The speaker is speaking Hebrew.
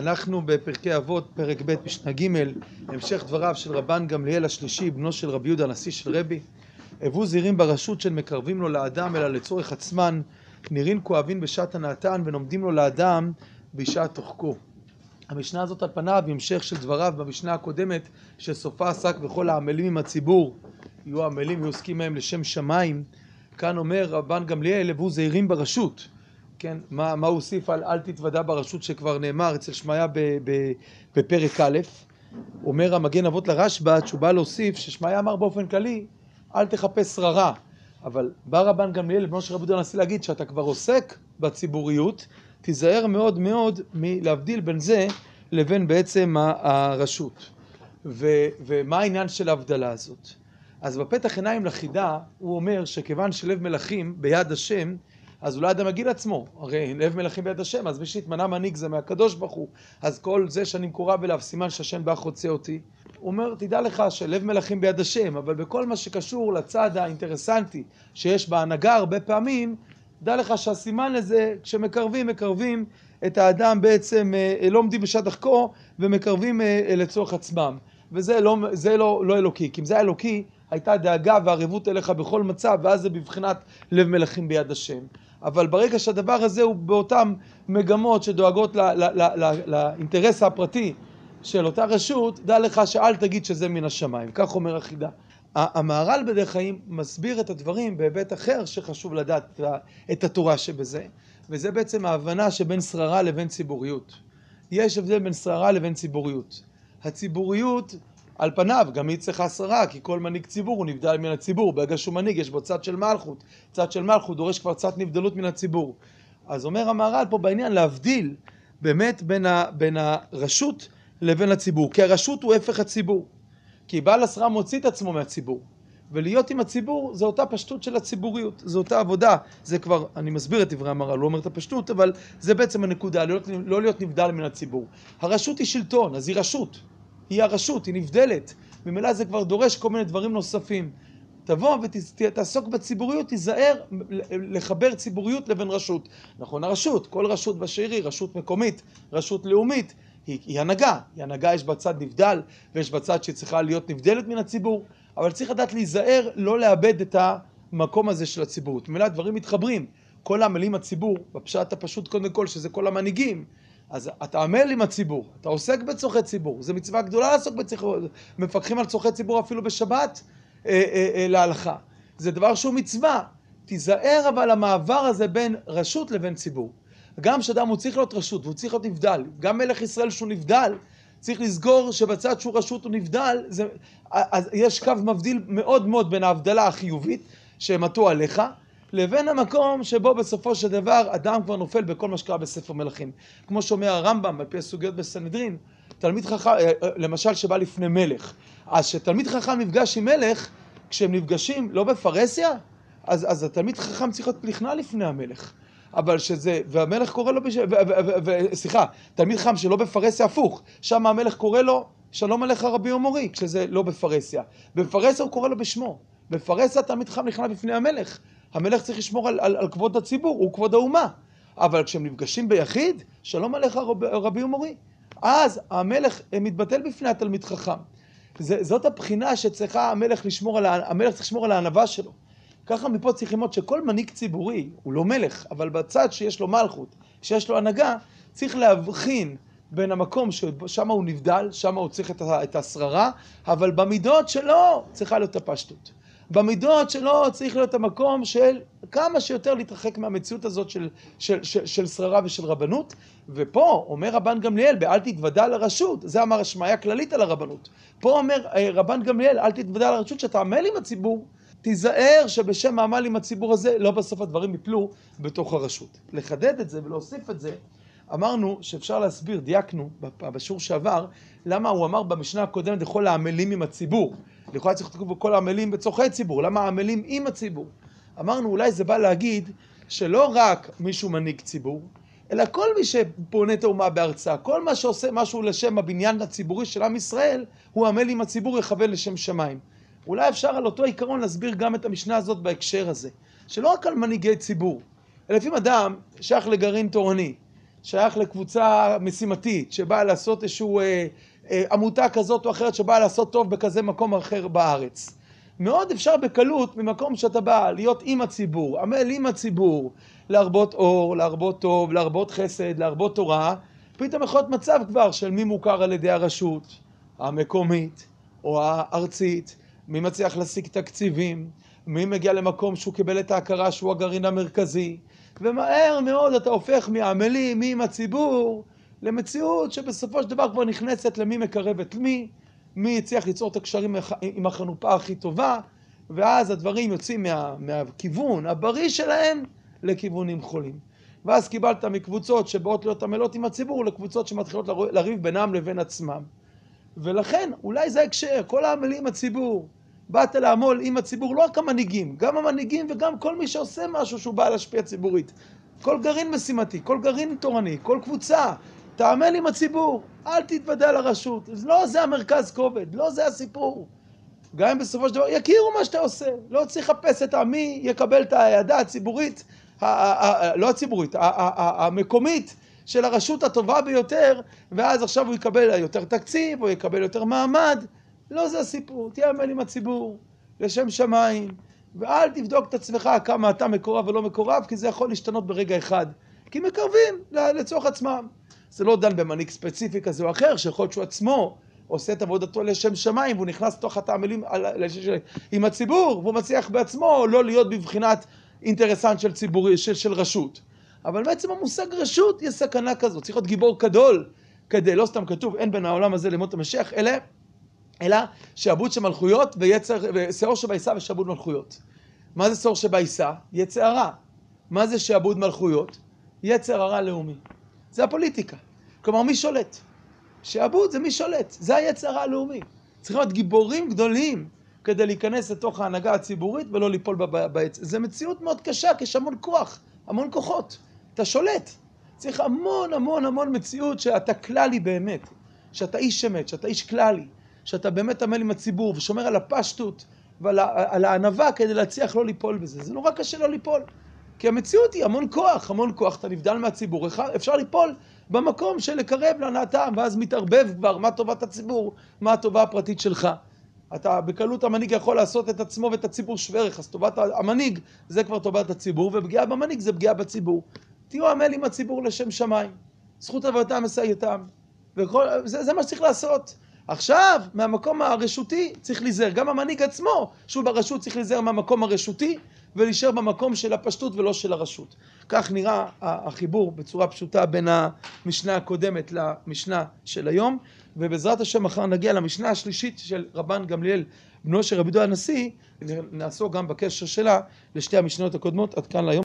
אנחנו בפרקי אבות, פרק ב', משנה ג', המשך דבריו של רבן גמליאל השלישי, בנו של רבי יהודה, הנשיא של רבי. הבו זהירים ברשות של מקרבים לו לאדם, אלא לצורך עצמן, נראים כואבין בשעת הנאתן, ונומדים לו לאדם בשעת תוחקו. המשנה הזאת על פניו המשך של דבריו במשנה הקודמת, שסופה עסק בכל העמלים עם הציבור, יהיו עמלים ועוסקים מהם לשם שמיים. כאן אומר רבן גמליאל, הבו זהירים ברשות. כן, מה, מה הוסיף על אל תתוודע ברשות שכבר נאמר אצל שמעיה בפרק א', אומר המגן אבות לרשב"א, בא להוסיף, ששמעיה אמר באופן כללי, אל תחפש שררה. אבל בא רבן גמליאל, בנו של רבי יהודה הנשיא להגיד, שאתה כבר עוסק בציבוריות, תיזהר מאוד מאוד מלהבדיל בין זה לבין בעצם הרשות. ו, ומה העניין של ההבדלה הזאת? אז בפתח עיניים לחידה, הוא אומר שכיוון שלב מלכים ביד השם, אז אולי אדם יגיד לעצמו, הרי לב מלכים ביד השם, אז מי שהתמנה מנהיג זה מהקדוש ברוך הוא, אז כל זה שאני מקורב אליו, סימן שהשם בא רוצה אותי. הוא אומר, תדע לך שלב מלכים ביד השם, אבל בכל מה שקשור לצד האינטרסנטי שיש בהנהגה הרבה פעמים, דע לך שהסימן לזה, כשמקרבים, מקרבים את האדם בעצם, אה, לא עומדים בשעת דחקו, ומקרבים אה, לצורך עצמם. וזה לא, זה לא, לא אלוקי, כי אם זה היה אלוקי, הייתה דאגה וערבות אליך בכל מצב, ואז זה בבחינת לב מלכים ביד השם. אבל ברגע שהדבר הזה הוא באותן מגמות שדואגות לאינטרס הפרטי של אותה רשות, דע לך שאל תגיד שזה מן השמיים. כך אומר החידה. המהר"ל בדרך חיים מסביר את הדברים בהיבט אחר שחשוב לדעת את התורה שבזה, וזה בעצם ההבנה שבין שררה לבין ציבוריות. יש הבדל בין שררה לבין ציבוריות. הציבוריות על פניו גם היא צריכה שררה, כי כל מנהיג ציבור הוא נבדל מן הציבור. ברגע שהוא מנהיג יש בו צד של מלכות. צד של מלכות דורש כבר צד נבדלות מן הציבור. אז אומר המהר"ל פה בעניין להבדיל באמת בין, ה, בין הרשות לבין הציבור. כי הרשות הוא הפך הציבור. כי בעל השררה מוציא את עצמו מהציבור. ולהיות עם הציבור זה אותה פשטות של הציבוריות, זו אותה עבודה, זה כבר, אני מסביר את דברי המהר"ל, לא אומר את הפשטות, אבל זה בעצם הנקודה, לא להיות, לא להיות נבדל מן הציבור. הרשות היא שלטון, אז היא רשות. היא הרשות, היא נבדלת. ממילא זה כבר דורש כל מיני דברים נוספים. תבוא ותעסוק בציבוריות, תיזהר לחבר ציבוריות לבין רשות. נכון, הרשות, כל רשות היא, רשות מקומית, רשות לאומית, היא, היא הנהגה. היא הנהגה, יש בה צד נבדל, ויש בה צד שהיא צריכה להיות נבדלת מן הציבור, אבל צריך לדעת להיזהר לא לאבד את המקום הזה של הציבוריות. ממילא הדברים מתחברים. כל העמלים הציבור, בפשט הפשוט קודם כל, שזה כל המנהיגים, אז אתה עמל עם הציבור, אתה עוסק בצורכי ציבור, זו מצווה גדולה לעסוק בצורכי, מפקחים על צורכי ציבור אפילו בשבת אה, אה, אה, להלכה. זה דבר שהוא מצווה. תיזהר אבל המעבר הזה בין רשות לבין ציבור. גם שאדם הוא צריך להיות רשות והוא צריך להיות נבדל, גם מלך ישראל שהוא נבדל, צריך לסגור שבצד שהוא רשות הוא נבדל, זה, אז יש קו מבדיל מאוד מאוד בין ההבדלה החיובית שהם עליך, לבין המקום שבו בסופו של דבר אדם כבר נופל בכל מה שקרה בספר מלכים. כמו שאומר הרמב"ם על פי הסוגיות בסנהדרין, תלמיד חכם, אה, אה, למשל שבא לפני מלך, אז כשתלמיד חכם נפגש עם מלך, כשהם נפגשים לא בפרהסיה, אז, אז התלמיד חכם צריך להיות נכנע לפני המלך. אבל שזה, והמלך קורא לו. סליחה, תלמיד חכם שלא בפרהסיה הפוך, שם המלך קורא לו שלום עליך רבי ומורי, כשזה לא בפרהסיה. בפרהסיה הוא קורא לו בשמו. בפרהסיה תלמיד חכם נכנע בפני המלך. המלך צריך לשמור על, על, על כבוד הציבור, הוא כבוד האומה. אבל כשהם נפגשים ביחיד, שלום עליך רב, רבי ומורי. אז המלך מתבטל בפני התלמיד חכם. זה, זאת הבחינה שצריכה המלך לשמור על, המלך צריך לשמור על הענווה שלו. ככה מפה צריך ללמוד שכל מנהיג ציבורי, הוא לא מלך, אבל בצד שיש לו מלכות, שיש לו הנהגה, צריך להבחין בין המקום ששם הוא נבדל, שם הוא צריך את השררה, אבל במידות שלו צריכה להיות הפשטות. במידות שלו צריך להיות המקום של כמה שיותר להתרחק מהמציאות הזאת של, של, של, של שררה ושל רבנות. ופה אומר רבן גמליאל, באל תתוודע לרשות, זה אמר השמעיה כללית על הרבנות. פה אומר אה, רבן גמליאל, אל תתוודע לרשות, שאתה עמל עם הציבור, תיזהר שבשם העמל עם הציבור הזה, לא בסוף הדברים יפלו בתוך הרשות. לחדד את זה ולהוסיף את זה, אמרנו שאפשר להסביר, דייקנו בשיעור שעבר, למה הוא אמר במשנה הקודמת לכל העמלים עם הציבור. לכאורה צריך לכתוב כל העמלים בצורכי ציבור, למה העמלים עם הציבור? אמרנו אולי זה בא להגיד שלא רק מישהו מנהיג ציבור, אלא כל מי שבונה את האומה בארצה, כל מה שעושה משהו לשם הבניין הציבורי של עם ישראל, הוא עמל עם הציבור יכוון לשם שמיים. אולי אפשר על אותו עיקרון להסביר גם את המשנה הזאת בהקשר הזה, שלא רק על מנהיגי ציבור, אלא לפעמים אדם שייך לגרעין תורני, שייך לקבוצה משימתית, שבאה לעשות איזושהי אה, אה, עמותה כזאת או אחרת שבאה לעשות טוב בכזה מקום אחר בארץ. מאוד אפשר בקלות ממקום שאתה בא להיות עם הציבור, עמל עם הציבור, להרבות אור, להרבות טוב, להרבות חסד, להרבות תורה, פתאום יכול להיות מצב כבר של מי מוכר על ידי הרשות המקומית או הארצית, מי מצליח להשיג תקציבים, מי מגיע למקום שהוא קיבל את ההכרה שהוא הגרעין המרכזי, ומהר מאוד אתה הופך מעמלים, מי עם הציבור, למציאות שבסופו של דבר כבר נכנסת למי מקרב את מי, מי הצליח ליצור את הקשרים עם החנופה הכי טובה, ואז הדברים יוצאים מה, מהכיוון הבריא שלהם לכיוונים חולים. ואז קיבלת מקבוצות שבאות להיות עמלות עם הציבור לקבוצות שמתחילות לריב בינם לבין עצמם. ולכן, אולי זה ההקשר, כל העמלים עם הציבור. באת לעמול עם הציבור, לא רק המנהיגים, גם המנהיגים וגם כל מי שעושה משהו שהוא בא להשפיע ציבורית. כל גרעין משימתי, כל גרעין תורני, כל קבוצה, תעמל עם הציבור, אל תתוודע לרשות. לא זה המרכז כובד, לא זה הסיפור. גם אם בסופו של דבר יכירו מה שאתה עושה, לא צריך לחפש את מי יקבל את האהדה הציבורית, לא הציבורית, המקומית של הרשות הטובה ביותר, ואז עכשיו הוא יקבל יותר תקציב, או יקבל יותר מעמד. לא זה הסיפור, תהיה עמל עם הציבור, לשם שמיים, ואל תבדוק את עצמך כמה אתה מקורב ולא מקורב, כי זה יכול להשתנות ברגע אחד. כי מקרבים לצורך עצמם. זה לא דן במנהיג ספציפי כזה או אחר, שיכול להיות שהוא עצמו עושה את עבודתו לשם שמיים, והוא נכנס לתוך התעמלים עם הציבור, והוא מצליח בעצמו לא להיות בבחינת אינטרסנט של ציבור, של, של רשות. אבל בעצם המושג רשות יש סכנה כזאת, צריך להיות גיבור גדול כדי, לא סתם כתוב, אין בין העולם הזה למות המשיח, אלא, אלא שעבוד של מלכויות ויצר, ושאור שבעיסה ושעבוד מלכויות. מה זה שאור שבעיסה? יצר הרע. מה זה שעבוד מלכויות? יצר הרע לאומי. זה הפוליטיקה. כלומר, מי שולט? שעבוד זה מי שולט, זה היצר הלאומי. צריכים להיות גיבורים גדולים כדי להיכנס לתוך ההנהגה הציבורית ולא ליפול בעץ. זו מציאות מאוד קשה, כי יש המון כוח, המון כוחות. אתה שולט. צריך המון המון המון מציאות שאתה כללי באמת, שאתה איש אמת, שאתה איש כללי, שאתה באמת עמל עם הציבור ושומר על הפשטות ועל הענווה כדי להצליח לא ליפול בזה. זה נורא קשה לא ליפול. כי המציאות היא המון כוח, המון כוח, אתה נבדל מהציבור, אפשר ליפול במקום של לקרב להנאתם, ואז מתערבב כבר מה טובת הציבור, מה הטובה הפרטית שלך. אתה בקלות המנהיג יכול לעשות את עצמו ואת הציבור שווה ערך, אז טובת המנהיג זה כבר טובת הציבור, ופגיעה במנהיג זה פגיעה בציבור. תהיו עמל עם הציבור לשם שמיים, זכות עבודתם מסייעתם, וזה זה מה שצריך לעשות. עכשיו, מהמקום הרשותי צריך להיזהר, גם המנהיג עצמו, שהוא ברשות צריך להיזהר מהמקום הרשותי, ולהישאר במקום של הפשטות ולא של הרשות. כך נראה החיבור בצורה פשוטה בין המשנה הקודמת למשנה של היום, ובעזרת השם מחר נגיע למשנה השלישית של רבן גמליאל, בנו של רבי דוד הנשיא, נעסוק גם בקשר שלה לשתי המשנות הקודמות, עד כאן להיום.